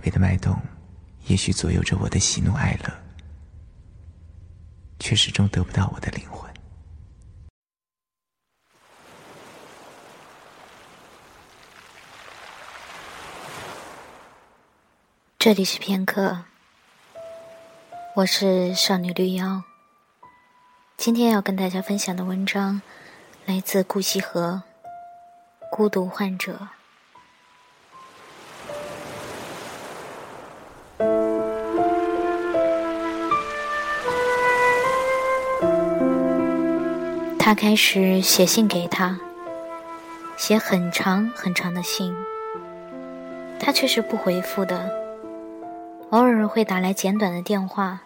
北的脉动，也许左右着我的喜怒哀乐，却始终得不到我的灵魂。这里是片刻，我是少女绿妖。今天要跟大家分享的文章来自顾惜和《孤独患者》。他开始写信给他，写很长很长的信，他却是不回复的。偶尔会打来简短的电话。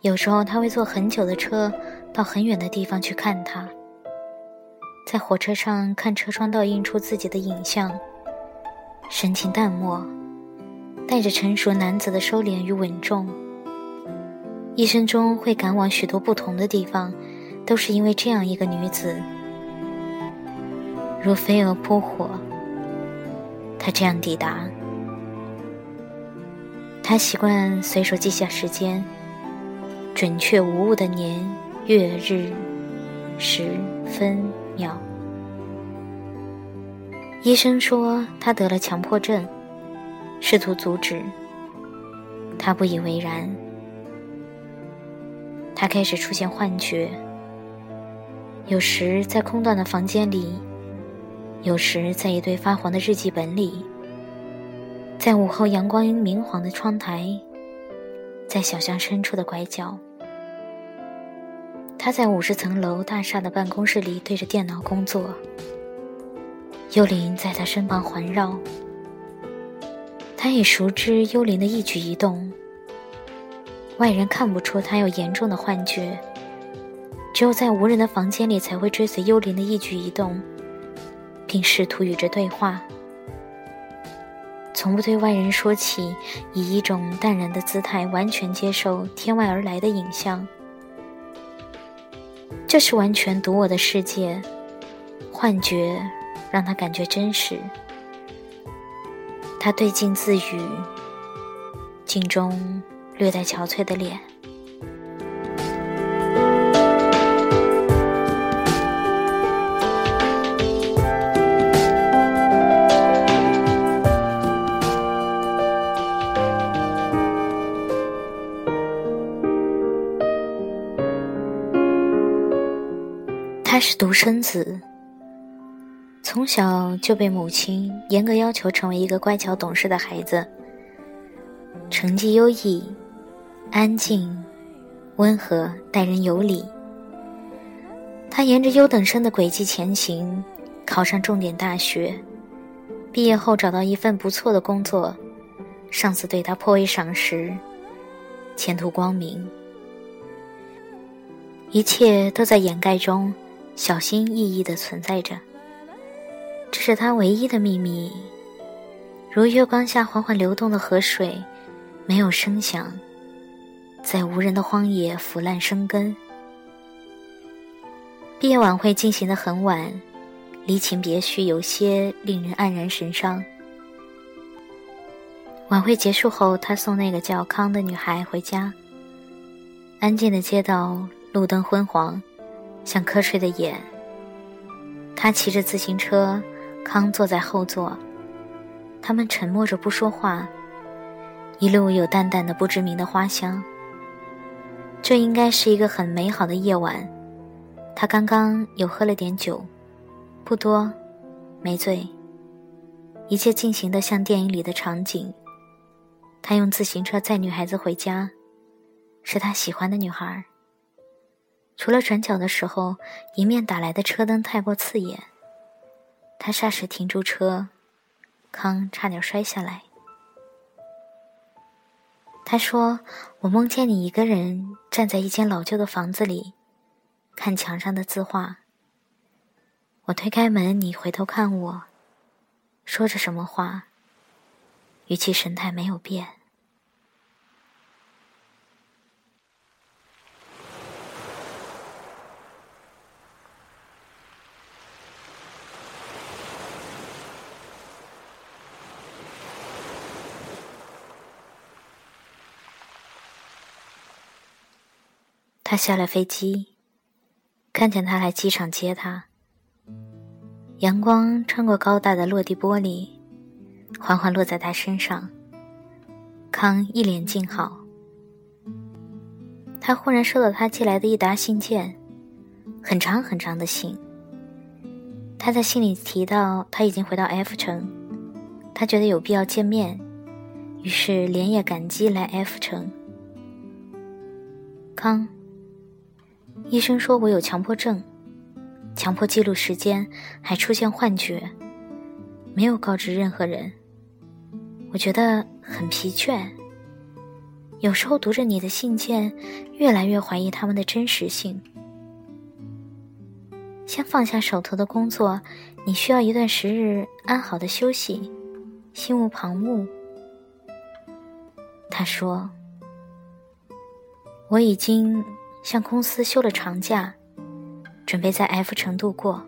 有时候他会坐很久的车到很远的地方去看他，在火车上看车窗倒映出自己的影像，神情淡漠，带着成熟男子的收敛与稳重。一生中会赶往许多不同的地方，都是因为这样一个女子，如飞蛾扑火。他这样抵达，他习惯随手记下时间。准确无误的年月日时分秒。医生说他得了强迫症，试图阻止，他不以为然。他开始出现幻觉，有时在空荡的房间里，有时在一堆发黄的日记本里，在午后阳光明黄的窗台。在小巷深处的拐角，他在五十层楼大厦的办公室里对着电脑工作。幽灵在他身旁环绕，他也熟知幽灵的一举一动。外人看不出他有严重的幻觉，只有在无人的房间里才会追随幽灵的一举一动，并试图与之对话。从不对外人说起，以一种淡然的姿态，完全接受天外而来的影像。这是完全独我的世界，幻觉让他感觉真实。他对镜自语，镜中略带憔悴的脸。他是独生子，从小就被母亲严格要求成为一个乖巧懂事的孩子，成绩优异，安静，温和，待人有礼。他沿着优等生的轨迹前行，考上重点大学，毕业后找到一份不错的工作，上司对他颇为赏识，前途光明。一切都在掩盖中。小心翼翼地存在着，这是他唯一的秘密。如月光下缓缓流动的河水，没有声响，在无人的荒野腐烂生根。毕业晚会进行的很晚，离情别绪有些令人黯然神伤。晚会结束后，他送那个叫康的女孩回家。安静的街道，路灯昏黄。像瞌睡的眼。他骑着自行车，康坐在后座，他们沉默着不说话。一路有淡淡的不知名的花香。这应该是一个很美好的夜晚。他刚刚有喝了点酒，不多，没醉。一切进行的像电影里的场景。他用自行车载女孩子回家，是他喜欢的女孩。除了转角的时候，迎面打来的车灯太过刺眼。他霎时停住车，康差点摔下来。他说：“我梦见你一个人站在一间老旧的房子里，看墙上的字画。我推开门，你回头看我，说着什么话，语气神态没有变。”他下了飞机，看见他来机场接他。阳光穿过高大的落地玻璃，缓缓落在他身上。康一脸静好。他忽然收到他寄来的一沓信件，很长很长的信。他在信里提到他已经回到 F 城，他觉得有必要见面，于是连夜赶机来 F 城。康，医生说我有强迫症。强迫记录时间，还出现幻觉，没有告知任何人。我觉得很疲倦。有时候读着你的信件，越来越怀疑他们的真实性。先放下手头的工作，你需要一段时日安好的休息，心无旁骛。他说：“我已经向公司休了长假。”准备在 F 城度过。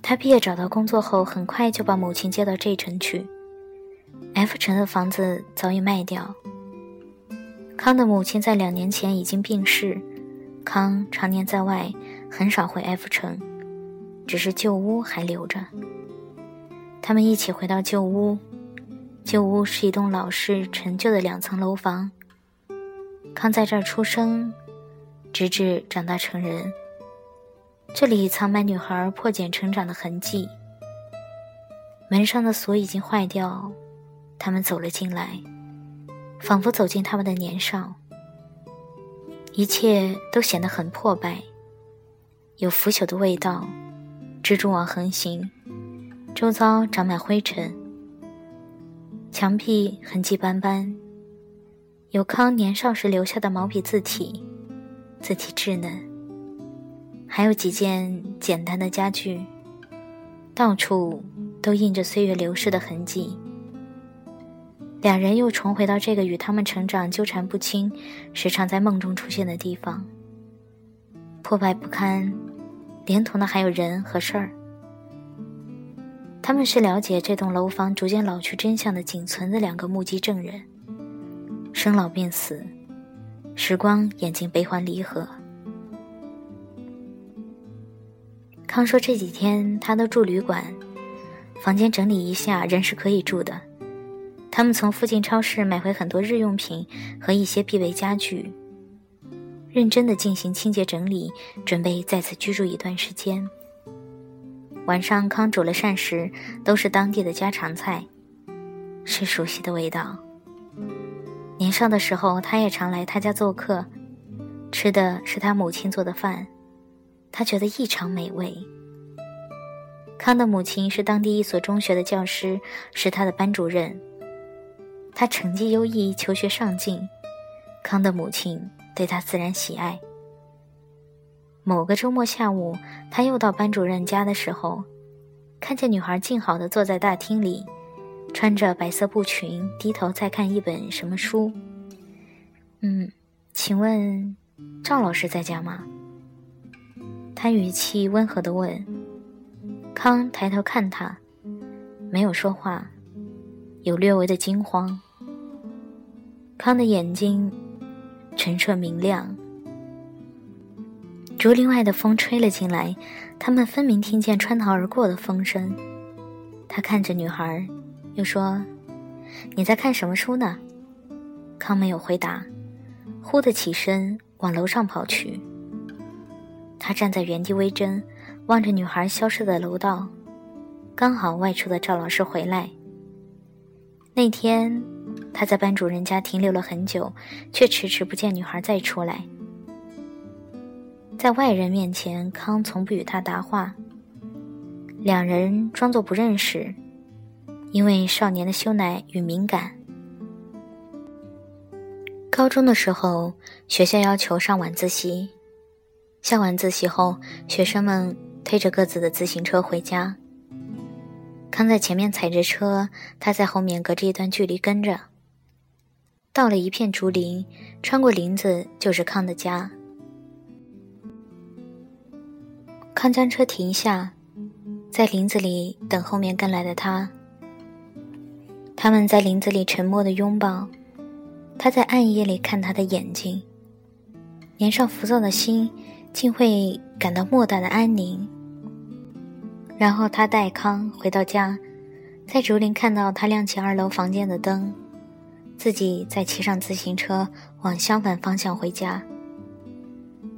他毕业找到工作后，很快就把母亲接到 J 城去。F 城的房子早已卖掉。康的母亲在两年前已经病逝，康常年在外，很少回 F 城，只是旧屋还留着。他们一起回到旧屋，旧屋是一栋老式陈旧的两层楼房。康在这儿出生，直至长大成人。这里藏满女孩破茧成长的痕迹。门上的锁已经坏掉，他们走了进来，仿佛走进他们的年少。一切都显得很破败，有腐朽的味道，蜘蛛网横行，周遭长满灰尘，墙壁痕迹斑斑。有康年少时留下的毛笔字体，字体稚嫩。还有几件简单的家具，到处都印着岁月流逝的痕迹。两人又重回到这个与他们成长纠缠不清、时常在梦中出现的地方。破败不堪，连同的还有人和事儿。他们是了解这栋楼房逐渐老去真相的仅存的两个目击证人。生老病死，时光眼睛悲欢离合。康说这几天他都住旅馆，房间整理一下，人是可以住的。他们从附近超市买回很多日用品和一些必备家具，认真的进行清洁整理，准备在此居住一段时间。晚上康煮了膳食，都是当地的家常菜，是熟悉的味道。年少的时候，他也常来他家做客，吃的是他母亲做的饭，他觉得异常美味。康的母亲是当地一所中学的教师，是他的班主任。他成绩优异，求学上进，康的母亲对他自然喜爱。某个周末下午，他又到班主任家的时候，看见女孩静好的坐在大厅里。穿着白色布裙，低头在看一本什么书。嗯，请问赵老师在家吗？他语气温和的问。康抬头看他，没有说话，有略微的惊慌。康的眼睛澄澈明亮。竹林外的风吹了进来，他们分明听见穿堂而过的风声。他看着女孩。又说：“你在看什么书呢？”康没有回答，忽地起身往楼上跑去。他站在原地微怔，望着女孩消失的楼道。刚好外出的赵老师回来。那天他在班主任家停留了很久，却迟迟不见女孩再出来。在外人面前，康从不与他搭话。两人装作不认识。因为少年的羞赧与敏感，高中的时候，学校要求上晚自习，下晚自习后，学生们推着各自的自行车回家。康在前面踩着车，他在后面隔着一段距离跟着。到了一片竹林，穿过林子就是康的家。康将车停下，在林子里等后面跟来的他。他们在林子里沉默的拥抱，他在暗夜里看他的眼睛，年少浮躁的心竟会感到莫大的安宁。然后他带康回到家，在竹林看到他亮起二楼房间的灯，自己再骑上自行车往相反方向回家。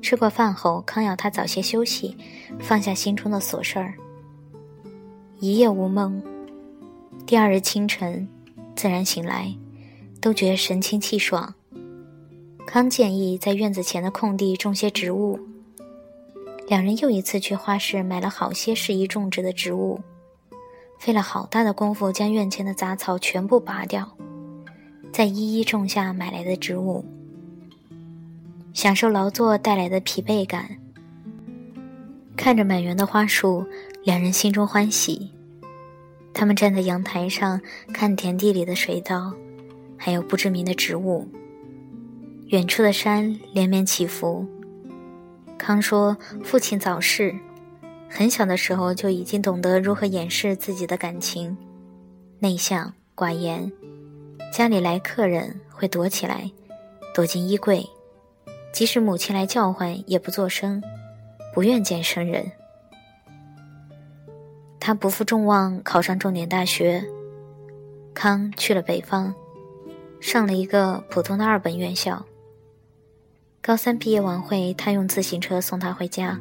吃过饭后，康要他早些休息，放下心中的琐事儿。一夜无梦，第二日清晨，自然醒来，都觉神清气爽。康建议在院子前的空地种些植物。两人又一次去花市买了好些适宜种植的植物，费了好大的功夫将院前的杂草全部拔掉，再一一种下买来的植物，享受劳作带来的疲惫感。看着满园的花树，两人心中欢喜。他们站在阳台上看田地里的水稻，还有不知名的植物。远处的山连绵起伏。康说：“父亲早逝，很小的时候就已经懂得如何掩饰自己的感情，内向寡言。家里来客人会躲起来，躲进衣柜，即使母亲来叫唤也不作声，不愿见生人。他不负众望，考上重点大学。康去了北方，上了一个普通的二本院校。”高三毕业晚会，他用自行车送她回家。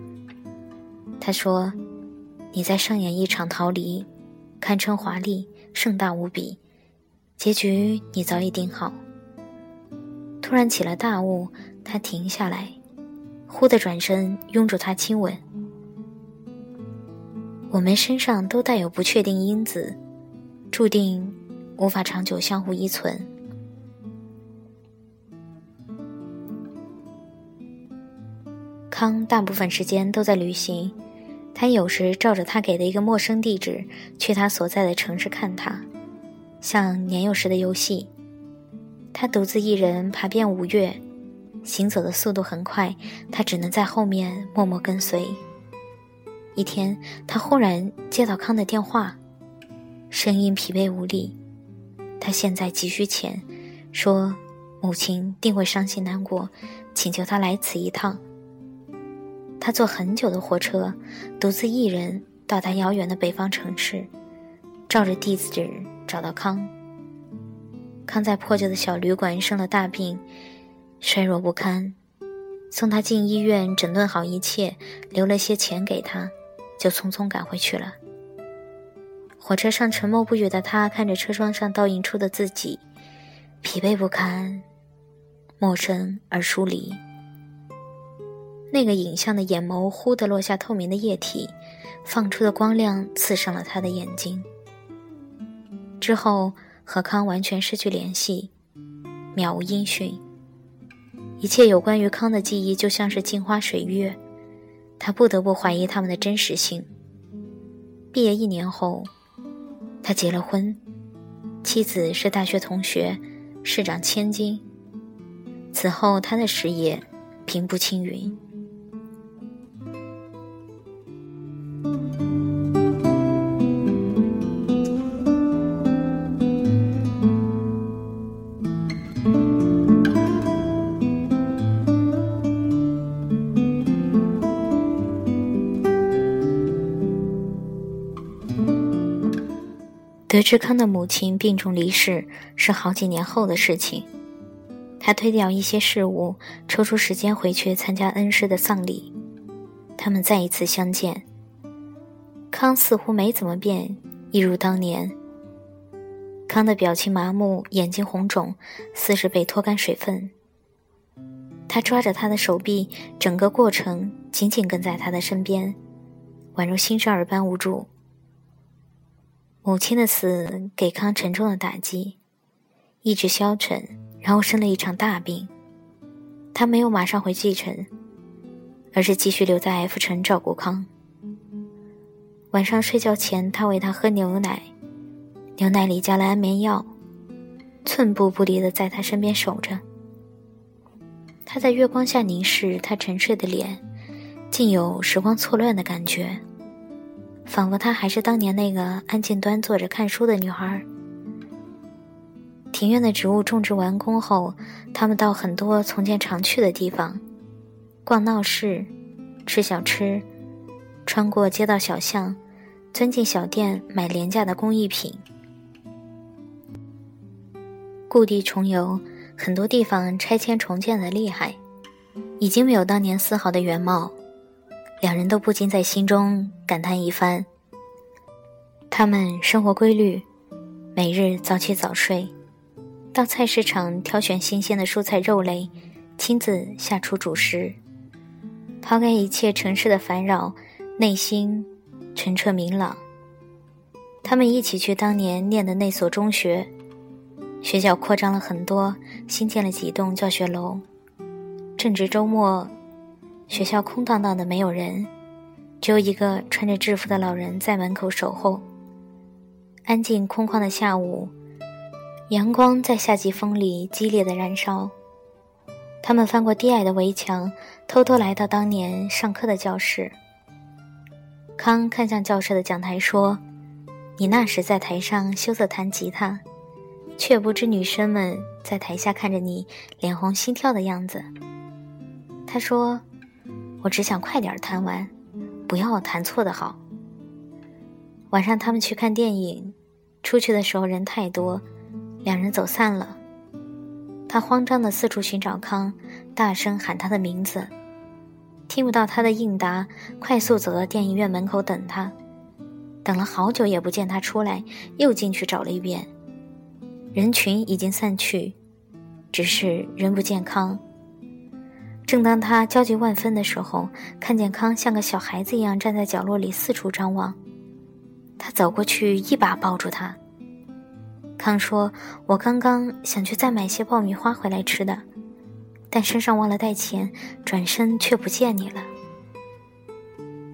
他说：“你在上演一场逃离，堪称华丽、盛大无比。结局你早已定好。”突然起了大雾，他停下来，忽地转身拥住她亲吻。我们身上都带有不确定因子，注定无法长久相互依存。康大部分时间都在旅行，他有时照着他给的一个陌生地址去他所在的城市看他，像年幼时的游戏。他独自一人爬遍五岳，行走的速度很快，他只能在后面默默跟随。一天，他忽然接到康的电话，声音疲惫无力，他现在急需钱，说母亲定会伤心难过，请求他来此一趟。他坐很久的火车，独自一人到达遥远的北方城市，照着地址找到康。康在破旧的小旅馆生了大病，衰弱不堪，送他进医院整顿好一切，留了些钱给他，就匆匆赶回去了。火车上沉默不语的他，看着车窗上倒映出的自己，疲惫不堪，陌生而疏离。那个影像的眼眸忽地落下透明的液体，放出的光亮刺伤了他的眼睛。之后和康完全失去联系，渺无音讯。一切有关于康的记忆就像是镜花水月，他不得不怀疑他们的真实性。毕业一年后，他结了婚，妻子是大学同学，市长千金。此后他的事业平步青云。得知康的母亲病重离世是好几年后的事情，他推掉一些事物，抽出时间回去参加恩师的丧礼。他们再一次相见，康似乎没怎么变，一如当年。康的表情麻木，眼睛红肿，似是被脱干水分。他抓着他的手臂，整个过程紧紧跟在他的身边，宛如新生儿般无助。母亲的死给康沉重的打击，意志消沉，然后生了一场大病。他没有马上回继承，而是继续留在 F 城照顾康。晚上睡觉前，他喂他喝牛奶，牛奶里加了安眠药，寸步不离的在他身边守着。他在月光下凝视他沉睡的脸，竟有时光错乱的感觉。仿佛她还是当年那个安静端坐着看书的女孩。庭院的植物种植完工后，他们到很多从前常去的地方，逛闹市，吃小吃，穿过街道小巷，钻进小店买廉价的工艺品。故地重游，很多地方拆迁重建的厉害，已经没有当年丝毫的原貌。两人都不禁在心中感叹一番。他们生活规律，每日早起早睡。到菜市场挑选新鲜的蔬菜肉类，亲自下厨煮食，抛开一切城市的烦扰，内心澄澈明朗。他们一起去当年念的那所中学，学校扩张了很多，新建了几栋教学楼。正值周末，学校空荡荡的，没有人，只有一个穿着制服的老人在门口守候。安静空旷的下午。阳光在夏季风里激烈的燃烧。他们翻过低矮的围墙，偷偷来到当年上课的教室。康看向教室的讲台说：“你那时在台上羞涩弹吉他，却不知女生们在台下看着你脸红心跳的样子。”他说：“我只想快点弹完，不要弹错的好。”晚上他们去看电影，出去的时候人太多。两人走散了，他慌张的四处寻找康，大声喊他的名字，听不到他的应答，快速走到电影院门口等他，等了好久也不见他出来，又进去找了一遍，人群已经散去，只是人不见康。正当他焦急万分的时候，看见康像个小孩子一样站在角落里四处张望，他走过去一把抱住他。康说：“我刚刚想去再买些爆米花回来吃的，但身上忘了带钱，转身却不见你了。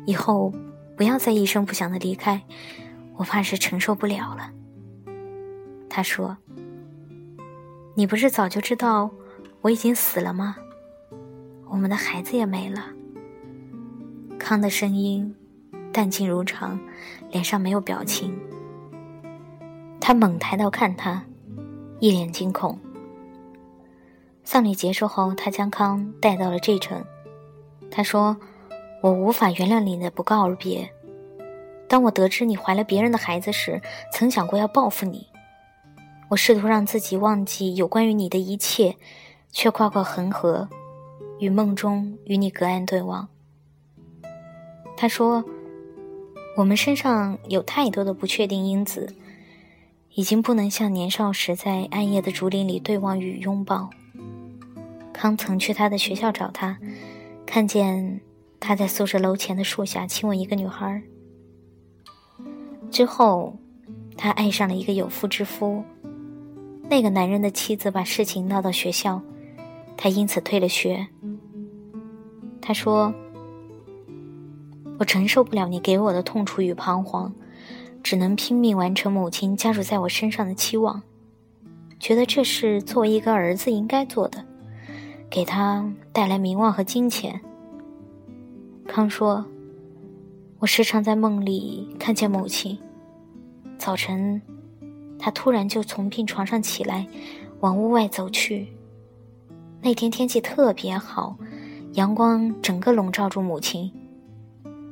以后不要再一声不响的离开，我怕是承受不了了。”他说：“你不是早就知道我已经死了吗？我们的孩子也没了。”康的声音淡静如常，脸上没有表情。他猛抬头看他，一脸惊恐。丧礼结束后，他将康带到了这城。他说：“我无法原谅你的不告而别。当我得知你怀了别人的孩子时，曾想过要报复你。我试图让自己忘记有关于你的一切，却跨过恒河，与梦中与你隔岸对望。”他说：“我们身上有太多的不确定因子。”已经不能像年少时在暗夜的竹林里对望与拥抱。康曾去他的学校找他，看见他在宿舍楼前的树下亲吻一个女孩。之后，他爱上了一个有妇之夫。那个男人的妻子把事情闹到学校，他因此退了学。他说：“我承受不了你给我的痛楚与彷徨。”只能拼命完成母亲加注在我身上的期望，觉得这是作为一个儿子应该做的，给他带来名望和金钱。康说：“我时常在梦里看见母亲，早晨，她突然就从病床上起来，往屋外走去。那天天气特别好，阳光整个笼罩住母亲，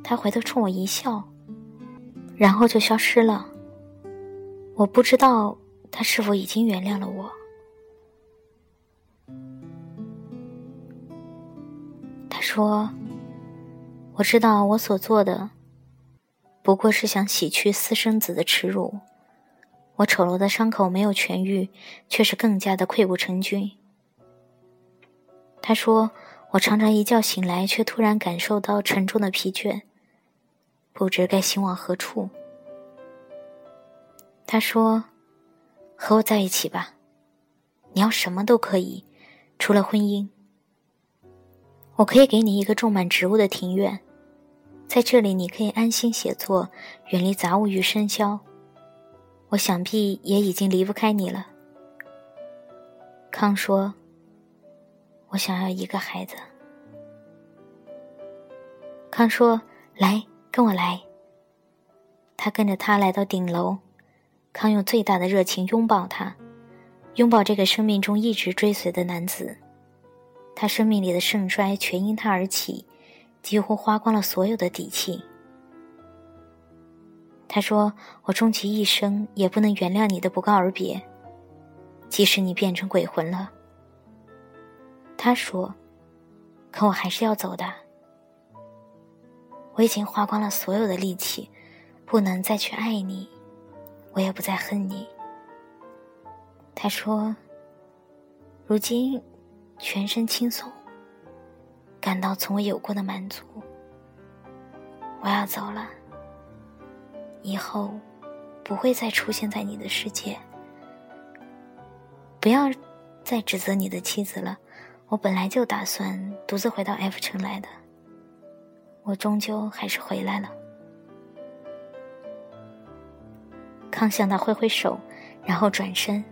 她回头冲我一笑。”然后就消失了。我不知道她是否已经原谅了我。她说：“我知道我所做的，不过是想洗去私生子的耻辱。我丑陋的伤口没有痊愈，却是更加的溃不成军。”他说：“我常常一觉醒来，却突然感受到沉重的疲倦。”不知该行往何处。他说：“和我在一起吧，你要什么都可以，除了婚姻。我可以给你一个种满植物的庭院，在这里你可以安心写作，远离杂物与喧嚣。我想必也已经离不开你了。”康说：“我想要一个孩子。”康说：“来。”跟我来。他跟着他来到顶楼，康用最大的热情拥抱他，拥抱这个生命中一直追随的男子。他生命里的盛衰全因他而起，几乎花光了所有的底气。他说：“我终其一生也不能原谅你的不告而别，即使你变成鬼魂了。”他说：“可我还是要走的。我已经花光了所有的力气，不能再去爱你，我也不再恨你。”他说：“如今全身轻松，感到从未有过的满足。我要走了。”以后不会再出现在你的世界。不要再指责你的妻子了。我本来就打算独自回到 F 城来的。我终究还是回来了。康向他挥挥手，然后转身。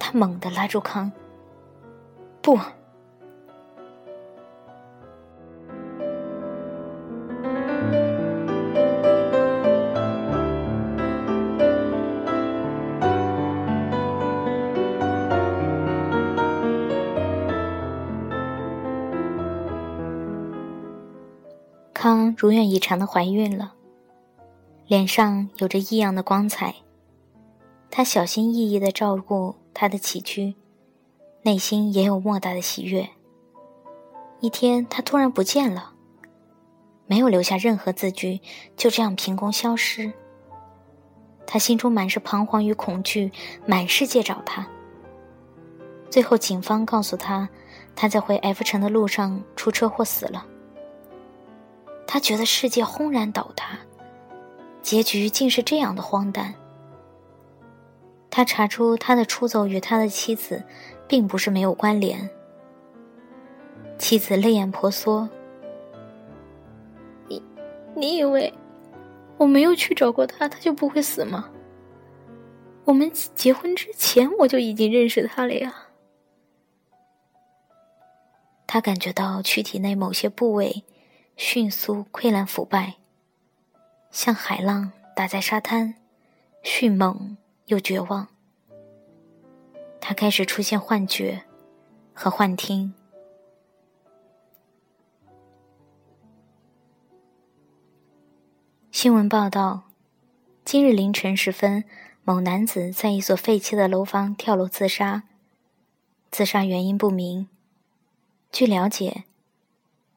他猛地拉住康：“不！”如愿以偿的怀孕了，脸上有着异样的光彩。她小心翼翼的照顾她的起居，内心也有莫大的喜悦。一天，她突然不见了，没有留下任何字据，就这样凭空消失。她心中满是彷徨与恐惧，满世界找她。最后，警方告诉她，她在回 F 城的路上出车祸死了。他觉得世界轰然倒塌，结局竟是这样的荒诞。他查出他的出走与他的妻子，并不是没有关联。妻子泪眼婆娑：“你，你以为我没有去找过他，他就不会死吗？我们结婚之前我就已经认识他了呀。”他感觉到躯体内某些部位。迅速溃烂腐败，像海浪打在沙滩，迅猛又绝望。他开始出现幻觉和幻听。新闻报道：今日凌晨时分，某男子在一所废弃的楼房跳楼自杀，自杀原因不明。据了解。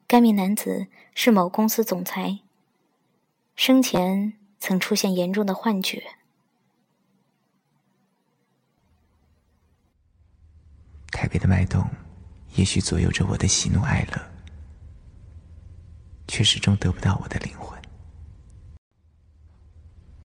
该名男子是某公司总裁，生前曾出现严重的幻觉。台北的脉动，也许左右着我的喜怒哀乐，却始终得不到我的灵魂。